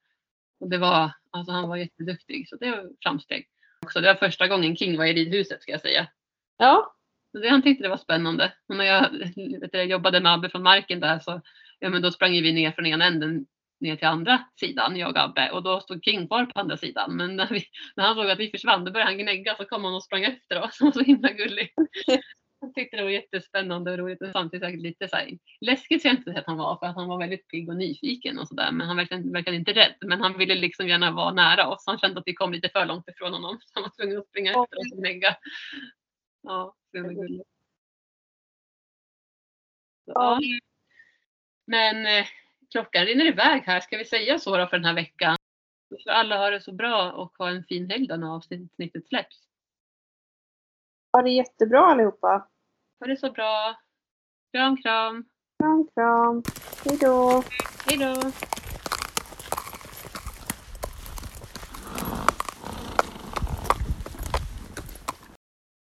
Och det var, alltså han var jätteduktig, så det var framsteg. Också, det var första gången King var i ridhuset ska jag säga. Ja. Så det, han tyckte det var spännande. Och när jag, jag jobbade med Abbe från marken där så ja, men då sprang vi ner från ena änden ner till andra sidan, jag och Abbe. Och då stod King kvar på andra sidan. Men när, vi, när han såg att vi försvann då började han gnägga så kom han och sprang efter oss. Han var så himla gullig. Jag tyckte det var jättespännande och roligt och samtidigt säkert lite så här, läskigt kändes det att han var för att han var väldigt pigg och nyfiken och sådär. Men han verkade, verkade inte rädd. Men han ville liksom gärna vara nära oss. Han kände att vi kom lite för långt ifrån honom. Så han var tvungen att springa efter oss och gnägga. Ja, det var gulligt. Ja. Men eh, klockan rinner iväg här. Ska vi säga så då för den här veckan? Så alla har det så bra och ha en fin helg då när avsnittet släpps. Ha det jättebra allihopa. Ha det så bra. Kram, kram. Kram, kram. Hej då. Hej då.